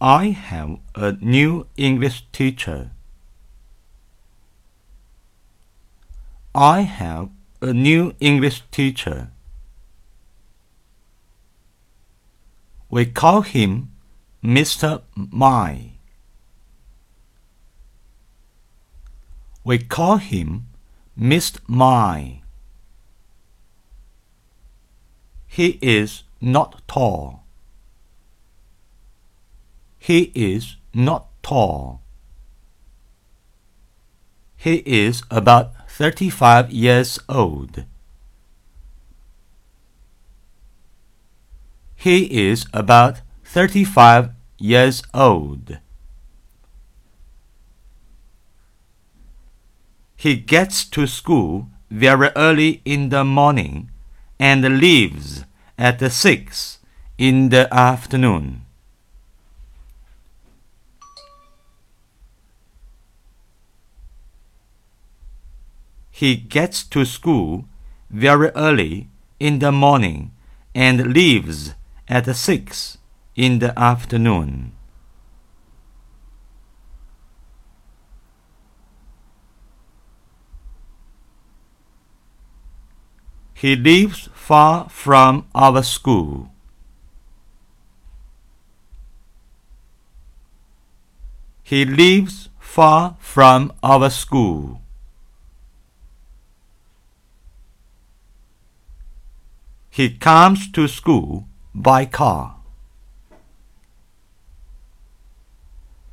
I have a new English teacher. I have a new English teacher. We call him Mr. My. We call him Mr. My. He is not tall. He is not tall. He is about 35 years old. He is about 35 years old. He gets to school very early in the morning and leaves at 6 in the afternoon. He gets to school very early in the morning and leaves at 6 in the afternoon. He lives far from our school. He lives far from our school. He comes to school by car.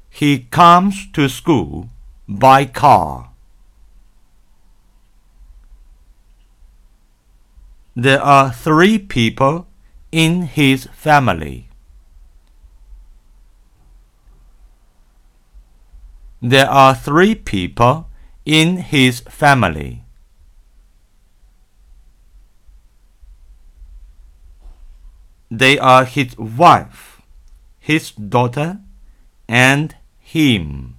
He comes to school by car. There are three people in his family. There are three people in his family. They are his wife, his daughter, and him.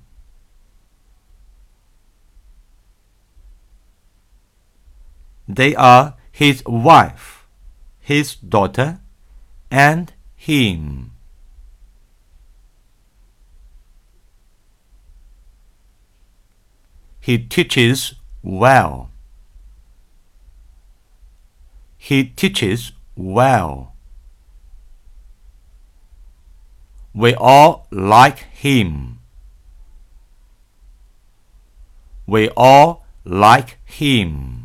They are his wife, his daughter, and him. He teaches well. He teaches well. We all like him. We all like him.